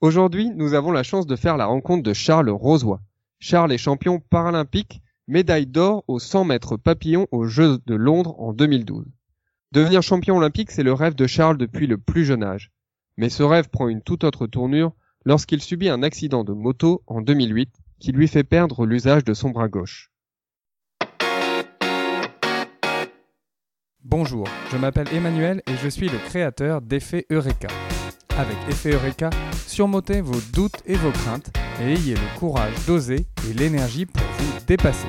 Aujourd'hui, nous avons la chance de faire la rencontre de Charles Rosoy. Charles est champion paralympique, médaille d'or aux 100 mètres papillon aux Jeux de Londres en 2012. Devenir champion olympique, c'est le rêve de Charles depuis le plus jeune âge. Mais ce rêve prend une toute autre tournure lorsqu'il subit un accident de moto en 2008 qui lui fait perdre l'usage de son bras gauche. Bonjour, je m'appelle Emmanuel et je suis le créateur d'Effet Eureka. Avec Effet Eureka, surmontez vos doutes et vos craintes et ayez le courage d'oser et l'énergie pour vous dépasser.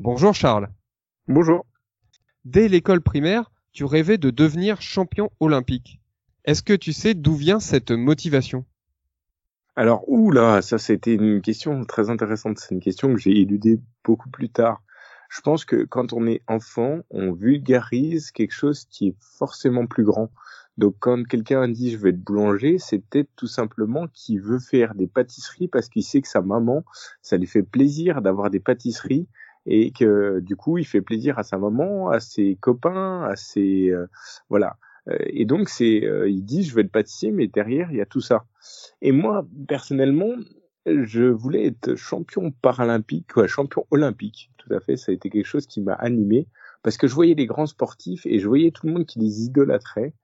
Bonjour Charles. Bonjour. Dès l'école primaire, tu rêvais de devenir champion olympique. Est-ce que tu sais d'où vient cette motivation? Alors, oula, ça c'était une question très intéressante. C'est une question que j'ai éludée beaucoup plus tard. Je pense que quand on est enfant, on vulgarise quelque chose qui est forcément plus grand. Donc quand quelqu'un dit je vais être boulanger, c'est peut-être tout simplement qu'il veut faire des pâtisseries parce qu'il sait que sa maman, ça lui fait plaisir d'avoir des pâtisseries et que du coup il fait plaisir à sa maman, à ses copains, à ses euh, voilà. Euh, et donc c'est, euh, il dit je vais être pâtissier, mais derrière il y a tout ça. Et moi personnellement, je voulais être champion paralympique, ouais, champion olympique. Tout à fait, ça a été quelque chose qui m'a animé parce que je voyais les grands sportifs et je voyais tout le monde qui les idolâtrait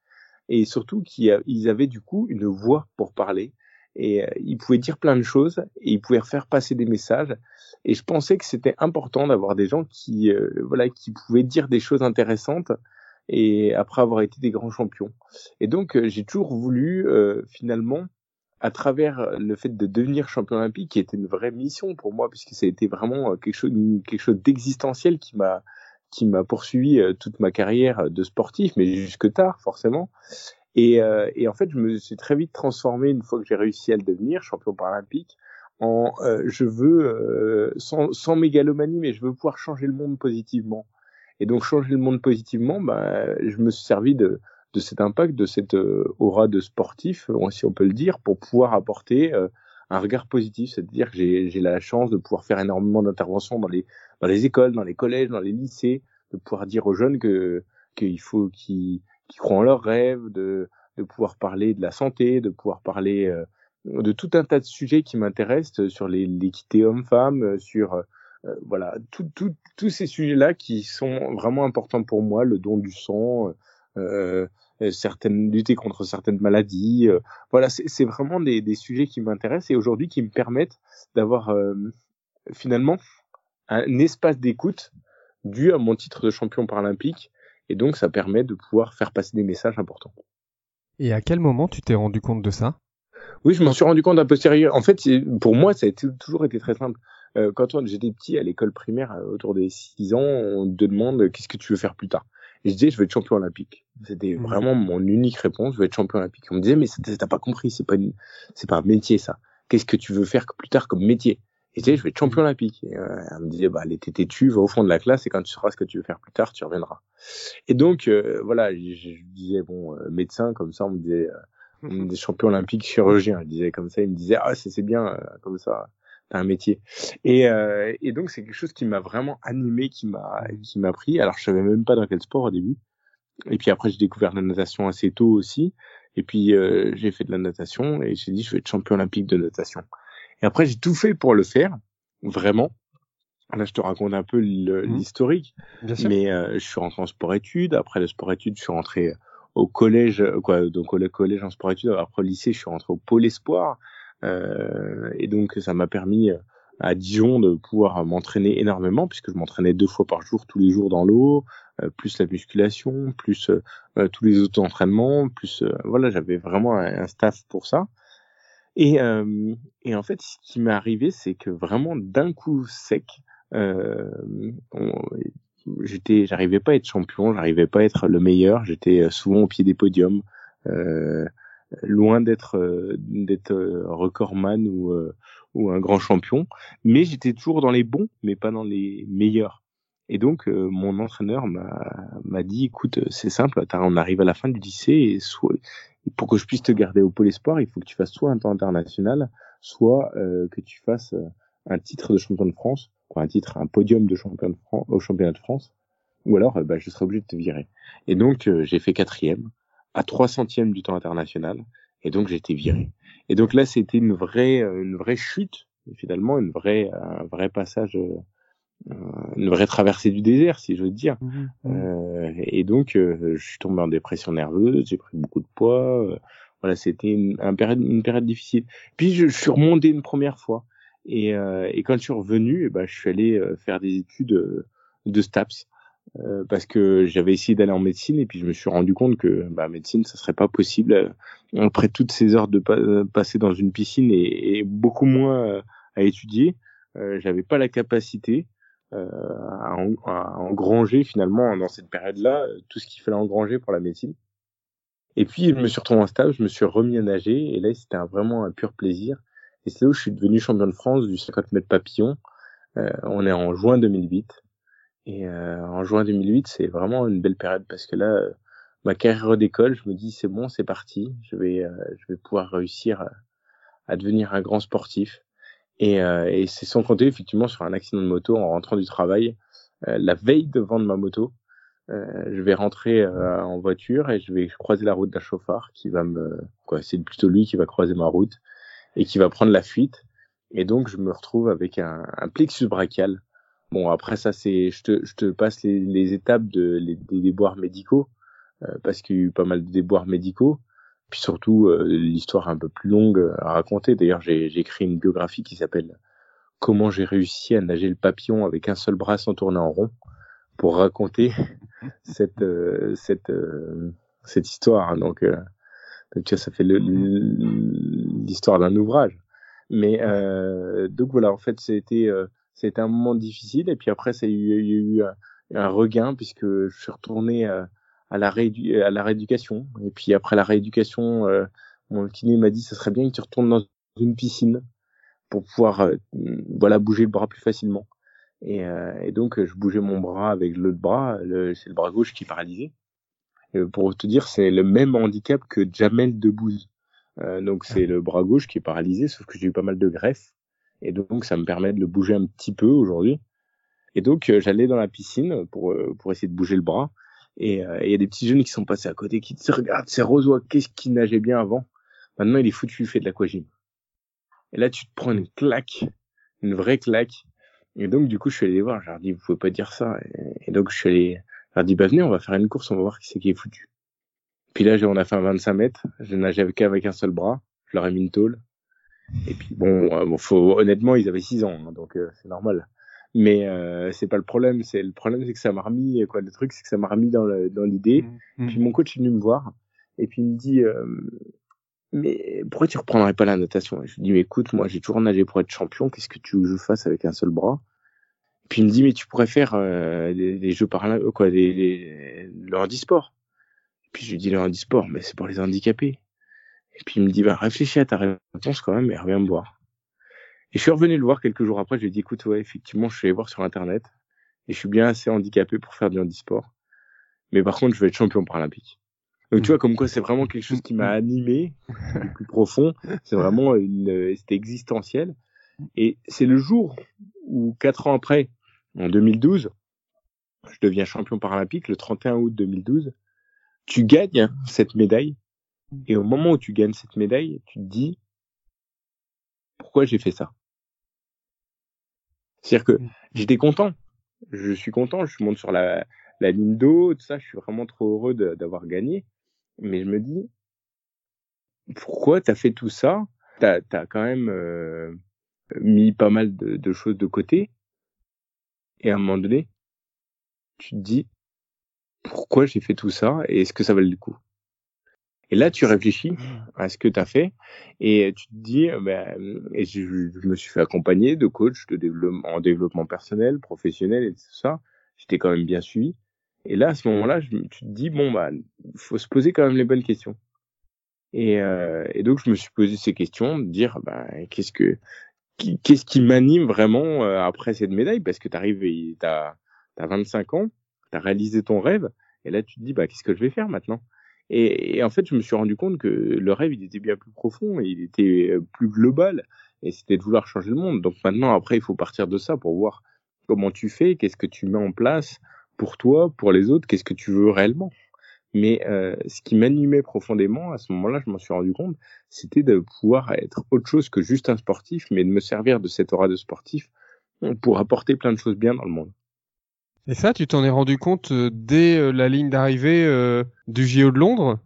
et surtout qu'ils avaient du coup une voix pour parler et euh, ils pouvaient dire plein de choses et ils pouvaient faire passer des messages et je pensais que c'était important d'avoir des gens qui euh, voilà qui pouvaient dire des choses intéressantes et après avoir été des grands champions. Et donc euh, j'ai toujours voulu finalement à travers le fait de devenir champion olympique qui était une vraie mission pour moi puisque ça a été vraiment quelque chose quelque chose d'existentiel qui m'a qui m'a poursuivi toute ma carrière de sportif mais jusque tard forcément et, euh, en fait, je me suis très vite transformé une fois que j'ai réussi à le devenir, champion paralympique, en euh, je veux, euh, sans, sans, mégalomanie, mais je veux pouvoir changer le monde positivement. Et donc changer le monde positivement, bah, je me suis servi de, de cet impact, de cette aura de sportif, si on peut le dire, pour pouvoir apporter un regard positif, c'est-à-dire que j'ai la chance de pouvoir faire énormément d'interventions dans les, dans les écoles, dans les collèges, dans les lycées, de pouvoir dire aux jeunes que qu'il faut qu'ils qui croient en leurs rêves, de, de pouvoir parler de la santé, de pouvoir parler euh, de tout un tas de sujets qui m'intéressent sur l'équité homme-femme, euh, sur euh, voilà tous ces sujets-là qui sont vraiment importants pour moi, le don du sang, euh, certaines lutter contre certaines maladies. voilà, c'est vraiment des, des, sujets qui m'intéressent et aujourd'hui qui me permettent d'avoir finalement un espace d'écoute dû à mon titre de champion paralympique et donc, ça permet de pouvoir faire passer des messages importants. Et à quel moment tu t'es rendu compte de ça? Oui, je m'en suis rendu compte un peu sérieux. En fait, pour moi, ça a toujours été très simple. Euh, quand j'étais petit à l'école primaire, euh, autour des 6 ans, on te demande qu'est-ce que tu veux faire plus tard? Et je disais, je veux être champion olympique. C'était mmh. vraiment mon unique réponse, je veux être champion olympique. On me disait, mais t'as pas compris, c'est pas c'est pas un métier ça. Qu'est-ce que tu veux faire plus tard comme métier? Et tu sais, je vais être champion olympique. Et, euh, elle me disait, bah, allez, t'es têtu, va au fond de la classe et quand tu sauras ce que tu veux faire plus tard, tu reviendras. Et donc, euh, voilà, je, je, disais, bon, euh, médecin, comme ça, on me disait, euh, on me disait champion olympique, chirurgien. Il disait comme ça, il me disait, ah, c'est bien, comme ça, un métier. Et, et donc, c'est quelque chose qui m'a vraiment animé, qui m'a, qui m'a pris. Alors, je savais même pas dans quel sport au début. Et puis après, j'ai découvert la natation assez tôt aussi. Et puis, j'ai fait de la natation et j'ai dit, je vais être champion olympique de natation. Et après, j'ai tout fait pour le faire, vraiment. Là, je te raconte un peu mmh. l'historique. Mais euh, je suis rentré en sport-études. Après le sport-études, je suis rentré au collège, quoi, donc au collège en sport-études. Après le lycée, je suis rentré au pôle espoir. Euh, et donc, ça m'a permis euh, à Dijon de pouvoir m'entraîner énormément puisque je m'entraînais deux fois par jour, tous les jours dans l'eau, euh, plus la musculation, plus tous les autres entraînements, plus voilà, j'avais vraiment un, staff pour ça. Et, euh, et en fait, ce qui m'est arrivé, c'est que vraiment d'un coup sec, euh, j'arrivais pas à être champion, j'arrivais pas à être le meilleur, j'étais souvent au pied des podiums, euh, loin d'être euh, d'être recordman ou ou un grand champion, mais j'étais toujours dans les bons, mais pas dans les meilleurs. Et donc mon entraîneur m'a dit, écoute, c'est simple, on arrive à la fin du lycée et soit pour que je puisse te garder au pôle espoir, il faut que tu fasses soit un temps international, soit euh, que tu fasses euh, un titre de champion de France, quoi, un titre, un podium de champion de France, au championnat de France. ou alors bah, je serai obligé de te virer. Et donc j'ai fait quatrième à trois centièmes du temps international, et donc j'ai été viré. Et donc là c'était une vraie une vraie chute finalement une vraie un vrai passage une vraie traversée du désert, si je veux dire. Mmh euh, et donc, euh, je suis tombé en dépression nerveuse, j'ai pris beaucoup de poids. Euh, voilà, c'était une, période, une période difficile. Puis, je, suis remonté une première fois. Et, euh, et quand je suis revenu, eh ben, je suis allé faire des études de STAPS. Parce que j'avais essayé d'aller en médecine et puis je me suis rendu compte que bah, médecine ça serait pas possible après toutes ces heures de passer dans une piscine et, et beaucoup moins à étudier j'avais pas la capacité euh, à, à, engranger finalement dans cette période-là tout ce qu'il fallait engranger pour la médecine. Et puis je me suis retrouvé en stage, je me suis remis à nager et là c'était vraiment un pur plaisir. Et c'est là où je suis devenu champion de France du 50 mètres papillon. Euh, on est en juin 2008 et euh, en juin 2008 c'est vraiment une belle période parce que là ma carrière d'école, je me dis c'est bon, c'est parti, je vais euh, je vais pouvoir réussir à, à devenir un grand sportif. Et, euh, et c'est sans compter effectivement sur un accident de moto en rentrant du travail. Euh, la veille de vendre ma moto, euh, je vais rentrer en voiture et je vais croiser la route d'un chauffard qui va me, quoi, c'est plutôt lui qui va croiser ma route et qui va prendre la fuite. Et donc je me retrouve avec un, un plexus brachial. Bon après ça c'est, je te, je te passe les, les étapes de, les, des déboires médicaux parce qu'il y a eu pas mal de déboires médicaux puis surtout euh, l'histoire un peu plus longue à raconter. D'ailleurs, j'ai écrit une biographie qui s'appelle Comment j'ai réussi à nager le papillon avec un seul bras sans tourner en rond pour raconter cette euh, cette euh, cette histoire. Donc, donc tu vois, ça fait l'histoire d'un ouvrage. Mais donc voilà, en fait, c'était c'était un moment difficile et puis après, il y a eu, un, un regain puisque je suis retourné à la, à la rééducation. Et puis après la rééducation, euh, mon kiné m'a dit ça serait bien que tu retournes dans une piscine pour pouvoir euh, voilà bouger le bras plus facilement. Et, euh, et, donc je bougeais mon bras avec l'autre bras, c'est le bras gauche qui est paralysé. Et pour te dire, c'est le même handicap que Jamel Debbouze. Euh, donc c'est le bras gauche qui est paralysé, sauf que j'ai eu pas mal de greffes. Et donc ça me permet de le bouger un petit peu aujourd'hui. Et donc j'allais dans la piscine pour, pour essayer de bouger le bras. Et euh, il y a des petits jeunes qui sont passés à côté, qui se regardent, c'est Rosois, qu'est-ce qu'il nageait bien avant Maintenant, il est foutu, il fait de l'aquagym. Et là, tu te prends une claque, une vraie claque. Et donc, du coup, je suis allé les voir, je leur dis, vous pouvez pas dire ça. Et, donc, je suis allé, je leur bah venez, on va faire une course, on va voir qui c'est qui est foutu. Puis là, on a fait un 25 mètres, je nageais avec, avec un seul bras, je leur ai mis une tôle. Et puis bon, euh, faut, honnêtement, ils avaient 6 ans, hein, donc euh, c'est normal. Mais euh, c'est pas le problème c'est le problème c'est que ça m'a remis quoi le truc c'est que ça m'a remis dans dans l'idée. Mmh, mmh. puis mon coach est venu me voir et puis il me dit euh, mais pourquoi tu reprendrais pas la natation? Je lui dis mais écoute moi j'ai toujours nagé pour être champion qu'est-ce que tu veux que je fasse avec un seul bras? Et puis il me dit mais tu pourrais faire euh, des, jeux par là quoi des, le handisport et puis je lui dis le handisport mais c'est pour les handicapés et puis il me dit bah réfléchis à ta réponse quand même et reviens me voir et je suis revenu le voir quelques jours après. Je lui ai dit, écoute, ouais, effectivement, je suis allé voir sur Internet et je suis bien assez handicapé pour faire du handisport. Mais par contre, je vais être champion paralympique. Donc, tu vois, comme quoi, c'est vraiment quelque chose qui m'a animé du plus profond. C'est vraiment une, c'était existentiel. Et c'est le jour où, quatre ans après, en 2012, je deviens champion paralympique, le 31 août 2012. Tu gagnes cette médaille. Et au moment où tu gagnes cette médaille, tu te dis, pourquoi j'ai fait ça? C'est-à-dire que mmh. j'étais content. Je suis content, je monte sur la, la ligne d'eau, tout ça, je suis vraiment trop heureux d'avoir gagné. Mais je me dis, pourquoi t'as fait tout ça? T'as as quand même euh, mis pas mal de, de, choses de côté. Et à un moment donné, tu te dis, pourquoi j'ai fait tout ça? Et est-ce que ça valait le coup? Et là, tu réfléchis à ce que tu as fait et tu te dis, ben, et je, me suis fait accompagner de coachs de développement, en développement personnel, professionnel et tout ça. J'étais quand même bien suivi. Et là, à ce moment-là, tu te dis, bon, bah, faut se poser quand même les bonnes questions. Et, euh, et donc, je me suis posé ces questions, de dire, ben, qu'est-ce que, qu'est-ce qui m'anime vraiment euh, après cette médaille? Parce que tu arrives et tu as, 25 ans, tu as réalisé ton rêve, et là, tu te dis, bah, qu'est-ce que je vais faire maintenant? Et, en fait, je me suis rendu compte que le rêve, il était bien plus profond et il était euh, plus global. Et c'était de vouloir changer le monde. Donc maintenant, après, il faut partir de ça pour voir comment tu fais, qu'est-ce que tu mets en place pour toi, pour les autres, qu'est-ce que tu veux réellement. Mais euh, ce qui m'animait profondément à ce moment-là, je m'en suis rendu compte, c'était de pouvoir être autre chose que juste un sportif, mais de me servir de cette aura de sportif pour apporter plein de choses bien dans le monde. Et ça, tu t'en es rendu compte euh, dès euh, la ligne d'arrivée euh, du JO de Londres?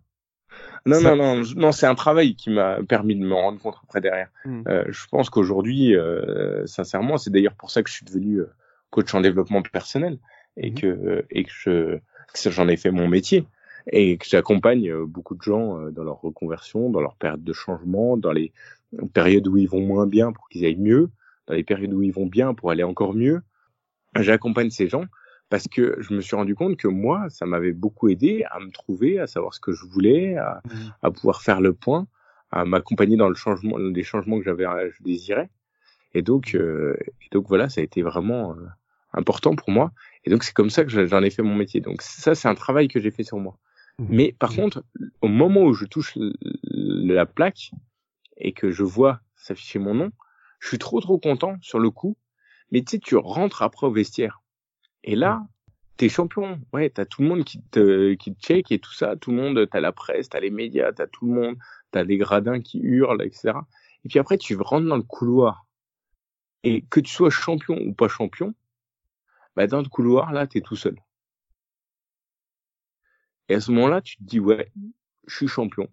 Non, non, non, non, c'est un travail qui m'a permis de me rendre compte après derrière. Hmm. Euh, je pense qu'aujourd'hui, euh, sincèrement, c'est d'ailleurs pour ça que je suis devenu coach en développement personnel et hmm. que et que je que j'en ai fait mon métier et que j'accompagne beaucoup de gens dans leur reconversion, dans leur période de changement, dans les périodes où ils vont moins bien pour qu'ils aillent mieux, dans les périodes où ils vont bien pour aller encore mieux. J'accompagne ces gens parce que je me suis rendu compte que moi, ça m'avait beaucoup aidé à me trouver, à savoir ce que je voulais, à, mmh. pouvoir faire le point, à m'accompagner dans le changement, des changements que j'avais, je désirais. Et donc, mmh. euh, et donc voilà, ça a été vraiment euh, important pour moi. Et donc c'est comme ça que j'en ai fait mon métier. Donc ça, c'est un travail que j'ai fait sur moi. Mmh. Mais par contre, au moment où je touche la plaque et que je vois s'afficher mon nom, je suis trop trop content sur le coup. Mais tu sais, tu rentres après au vestiaire et là, t'es champion. Ouais, t'as tout le monde qui te, qui te check et tout ça. Tout le monde, t'as la presse, t'as les médias, t'as tout le monde, t'as des gradins qui hurlent, etc. Et puis après, tu rentres dans le couloir. Et que tu sois champion ou pas champion, bah dans le couloir, là, t'es tout seul. Et à ce moment-là, tu te dis, ouais, je suis champion.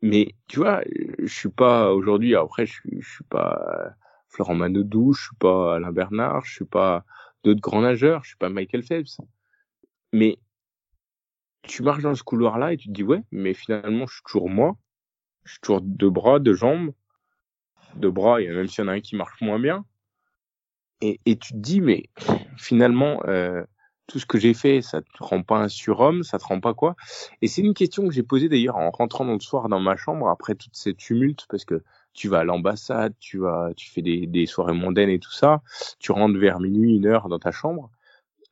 Mais tu vois, je suis pas aujourd'hui. Après, je suis, je suis pas Florent Manodou, je suis pas Alain Bernard, je suis pas d'autres grands nageurs, je suis pas Michael Phelps. Mais tu marches dans ce couloir-là et tu te dis ouais, mais finalement je suis toujours moi. Je suis toujours deux bras, deux jambes, deux bras, et même s'il y en a un qui marche moins bien. Et, et tu te dis mais finalement euh, tout ce que j'ai fait, ça te rend pas un surhomme, ça te rend pas quoi? Et c'est une question que j'ai posée d'ailleurs en rentrant dans le soir dans ma chambre après toute cette tumulte parce que tu vas à l'ambassade, tu vas, tu fais des, des, soirées mondaines et tout ça, tu rentres vers minuit, une heure dans ta chambre.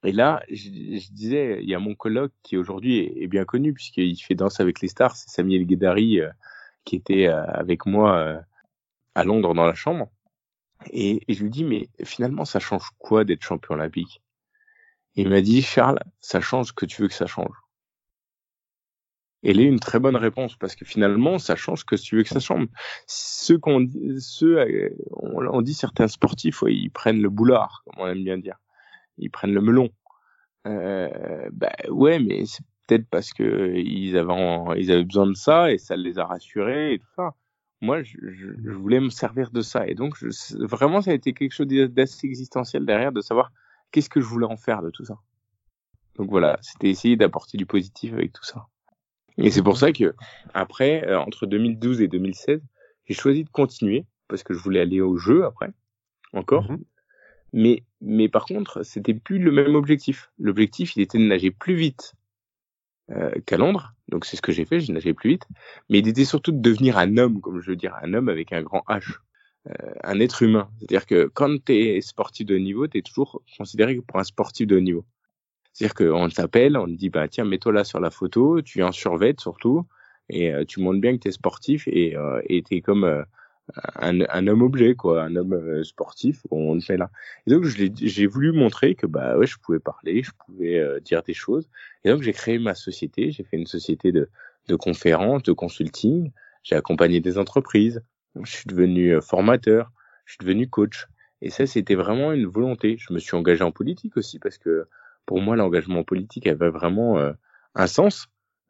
Et là, je, je disais, il y a mon colloque qui aujourd'hui est, bien connu puisqu'il fait Danse avec les stars, c'est Samuel Guedari euh, qui était euh, avec moi euh, à Londres dans la chambre. Et, et, je lui dis, mais finalement, ça change quoi d'être champion olympique? Il m'a dit, Charles, ça change ce que tu veux que ça change. Elle est une très bonne réponse parce que finalement, ça change que tu veux que ça change. Ceux qu'on, ceux, on, dit certains sportifs, ils prennent le boulard, comme on aime bien dire. Ils prennent le melon. Euh, bah ouais, mais c'est peut-être parce que ils avaient, ils avaient besoin de ça et ça les a rassurés et tout ça. Moi, je, je, voulais me servir de ça et donc je, vraiment, ça a été quelque chose d'assez existentiel derrière de savoir qu'est-ce que je voulais en faire de tout ça. Donc voilà, c'était essayer d'apporter du positif avec tout ça. Et c'est pour ça que après, euh, entre 2012 et 2016, j'ai choisi de continuer parce que je voulais aller au jeu après, encore. Mhm. Mais, mais par contre, c'était plus le même objectif. L'objectif, il était de nager plus vite euh, qu'à Londres. Donc c'est ce que j'ai fait, j'ai nagé plus vite. Mais il était surtout de devenir un homme, comme je veux dire, un homme avec un grand H. Euh, un être humain. C'est-à-dire que quand tu es sportif de haut niveau, tu es toujours considéré pour un sportif de haut niveau. C'est-à-dire qu'on t'appelle, on te dit, bah, tiens, mets-toi là sur la photo, tu en survêt surtout, et euh, tu montres bien que tu es sportif et euh, tu es comme euh, un, homme objet, quoi, un homme euh, sportif, on te fait là. Et donc, j'ai voulu montrer que, bah, ouais, je pouvais parler, je pouvais dire des choses. Et donc, j'ai créé ma société, j'ai fait une société de conférences, de consulting, j'ai accompagné des entreprises, je suis devenu formateur, je suis devenu coach. Et ça, c'était vraiment une volonté. Je me suis engagé en politique aussi parce que pour moi, l'engagement politique avait vraiment euh, un sens,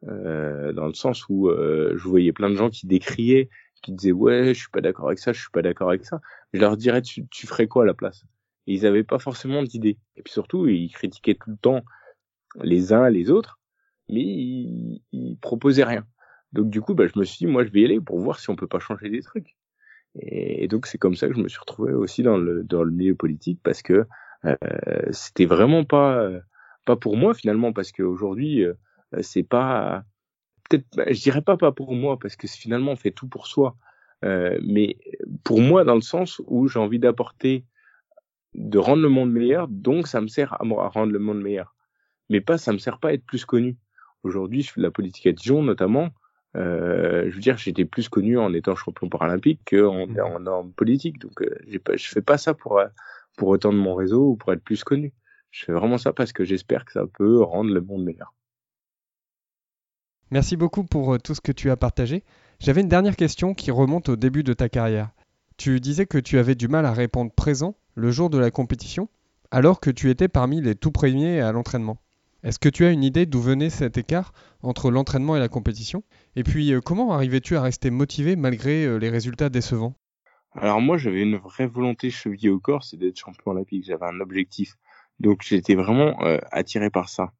euh, dans le sens où euh, je voyais plein de gens qui décriaient, qui disaient ouais, je suis pas d'accord avec ça, je suis pas d'accord avec ça. Je leur dirais tu, ferais quoi à la place? Et ils avaient pas forcément d'idées. Et puis surtout, ils critiquaient tout le temps les uns les autres, mais ils, ils proposaient rien. Donc du coup, bah, je me suis dit moi, je vais y aller pour voir si on peut pas changer des trucs. Et, donc c'est comme ça que je me suis retrouvé aussi dans le dans le milieu politique parce que euh, c'était vraiment pas pas pour moi finalement parce qu'aujourd'hui euh, c'est pas peut-être bah, je dirais pas pas pour moi parce que finalement on fait tout pour soi. Euh, mais pour moi dans le sens où j'ai envie d'apporter de rendre le monde meilleur donc ça me sert à, à rendre le monde meilleur. Mais pas ça me sert pas à être plus connu. Aujourd'hui je fais de la politique à Dijon notamment. Euh, je veux dire j'étais plus connu en étant champion paralympique qu'en mmh. en, en, politique. Donc euh, pas, je fais pas ça pour pour autant de mon réseau ou pour être plus connu Je fais vraiment ça parce que j'espère que ça peut rendre le monde meilleur. Merci beaucoup pour euh, tout ce que tu as partagé. J'avais une dernière question qui remonte au début de ta carrière. Tu disais que tu avais du mal à répondre présent le jour de la compétition, alors que tu étais parmi les tout premiers à l'entraînement. Est-ce que tu as une idée d'où venait cet écart entre l'entraînement et la compétition? Et puis, euh, comment arrivais-tu à rester motivé malgré euh, les résultats décevants? Alors moi, j'avais une vraie volonté chevillée au corps, c'est d'être champion olympique. J'avais un objectif. Donc j'étais vraiment euh, attiré par ça.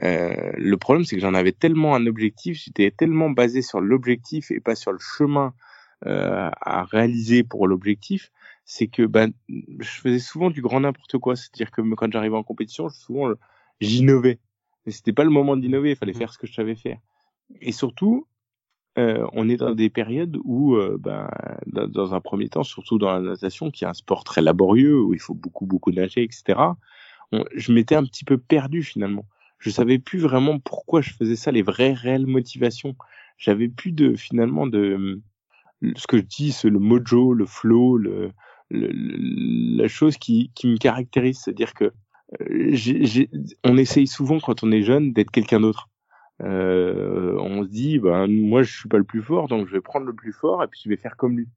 le problème, c'est que j'en avais tellement un objectif, j'étais tellement basé sur l'objectif et pas sur le chemin à réaliser pour l'objectif, c'est que ben, je faisais souvent du grand n'importe quoi. C'est-à-dire que quand j'arrivais en compétition, souvent j'innovais. Mais c'était pas le moment d'innover, il fallait mmh. faire ce que je savais faire. Et surtout, euh, on est dans des périodes où, euh, ben, dans, un premier temps, surtout dans la natation, qui est un sport très laborieux, où il faut beaucoup, beaucoup nager, etc., je m'étais un petit peu perdu finalement. Je savais plus vraiment pourquoi je faisais ça, les vraies, réelles motivations. J'avais plus de, finalement, de, ce que je dis, c'est le mojo, le flow, le, le, la chose qui, qui me caractérise. C'est-à-dire que euh, on essaye souvent quand on est jeune d'être quelqu'un d'autre. Euh, on se dit, ben moi je suis pas le plus fort, donc je vais prendre le plus fort et puis je vais faire comme lui.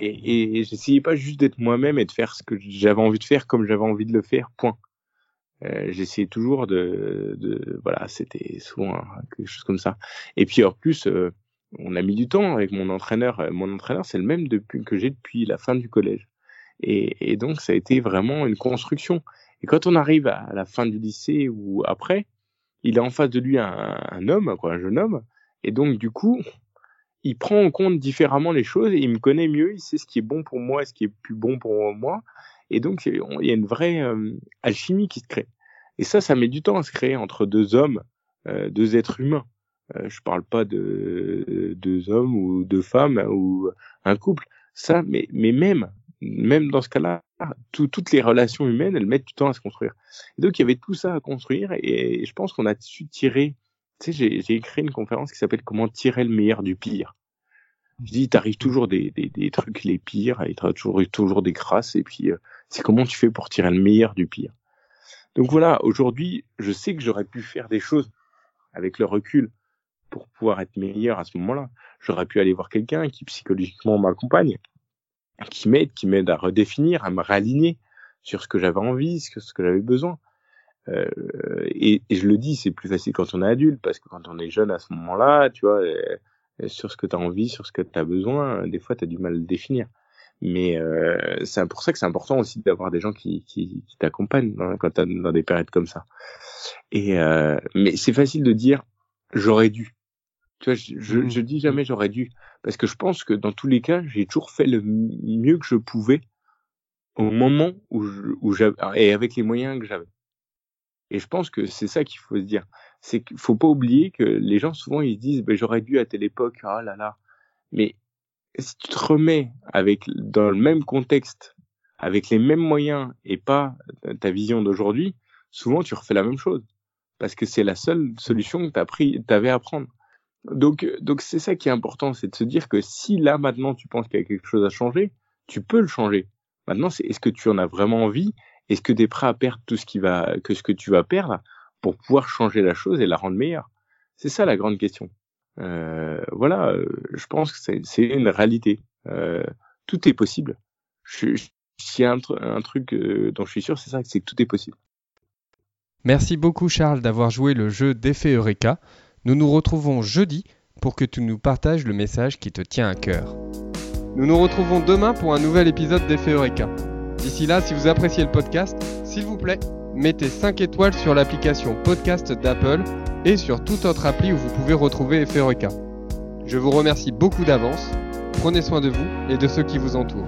Et, j'essayais pas juste d'être moi-même et de faire ce que j'avais envie de faire comme j'avais envie de le faire. Point. Euh, j'essayais toujours de, de voilà, c'était souvent quelque chose comme ça. Et puis en plus, euh, on a mis du temps avec mon entraîneur. Mon entraîneur, c'est le même depuis que j'ai depuis la fin du collège. Et, et, donc ça a été vraiment une construction. Et quand on arrive à la fin du lycée ou après, il a en face de lui un, un homme, quoi, un jeune homme, et donc du coup, il prend en compte différemment les choses et il me connaît mieux, il sait ce qui est bon pour moi et ce qui est plus bon pour moi, et donc il y a une vraie euh, alchimie qui se crée. Et ça, ça met du temps à se créer entre deux hommes, euh, deux êtres humains. Euh, je parle pas de deux hommes ou deux femmes ou un couple. Ça, mais mais même même dans ce cas-là, toutes les relations humaines, elles mettent du temps à se construire. Et donc, il y avait tout ça à construire et, je pense qu'on a su tirer. Tu sais, j'ai écrit une conférence qui s'appelle Comment tirer le meilleur du pire. Je dis, t'arrives toujours des, des, des, trucs les pires, il t'arrive toujours, toujours des grâces, et puis euh, c'est comment tu fais pour tirer le meilleur du pire. Donc voilà, aujourd'hui, je sais que j'aurais pu faire des choses avec le recul pour pouvoir être meilleur à ce moment-là. J'aurais pu aller voir quelqu'un qui psychologiquement m'accompagne, qui m'aide, qui m'aide à redéfinir, à me réaligner sur ce que j'avais envie, que, ce que j'avais besoin. Euh, et, et, je le dis, c'est plus facile quand on est adulte, parce que quand on est jeune à ce moment-là, tu vois, euh, sur ce que tu as envie, sur ce que tu as besoin, des fois tu as du mal à le définir. Mais euh, c'est pour ça que c'est important aussi d'avoir des gens qui, qui, qui t'accompagnent quand tu dans des périodes comme ça. Et euh, mais c'est facile de dire j'aurais dû. Tu vois, je, je, mmh. je dis jamais j'aurais dû parce que je pense que dans tous les cas, j'ai toujours fait le mieux que je pouvais au moment où où j'avais et avec les moyens que j'avais. Et je pense que c'est ça qu'il faut se dire, c'est qu'il faut pas oublier que les gens souvent ils se disent ben j'aurais dû à telle époque, ah là là. Mais si tu te remets avec dans le même contexte, avec les mêmes moyens et pas ta vision d'aujourd'hui, souvent tu refais la même chose parce que c'est la seule solution que tu as pris, t'avais à prendre. Donc, donc c'est ça qui est important, c'est de se dire que si là maintenant tu penses qu'il y a quelque chose à changer, tu peux le changer. Maintenant, c'est est-ce que tu en as vraiment envie Est-ce que tu es prêt à perdre tout ce qui va, que ce que tu vas perdre pour pouvoir changer la chose et la rendre meilleure? C'est ça la grande question. Euh, voilà, euh, je pense que c'est une réalité. Euh, tout est possible. S'il y a un, un truc euh, dont je suis sûr, c'est ça, c'est que tout est possible. Merci beaucoup Charles d'avoir joué le jeu d'effet Eureka. Nous nous retrouvons jeudi pour que tu nous partages le message qui te tient à cœur. Nous nous retrouvons demain pour un nouvel épisode d'Effet Eureka. D'ici là, si vous appréciez le podcast, s'il vous plaît, mettez 5 étoiles sur l'application podcast d'Apple et sur toute autre appli où vous pouvez retrouver Effet Eureka. Je vous remercie beaucoup d'avance, prenez soin de vous et de ceux qui vous entourent.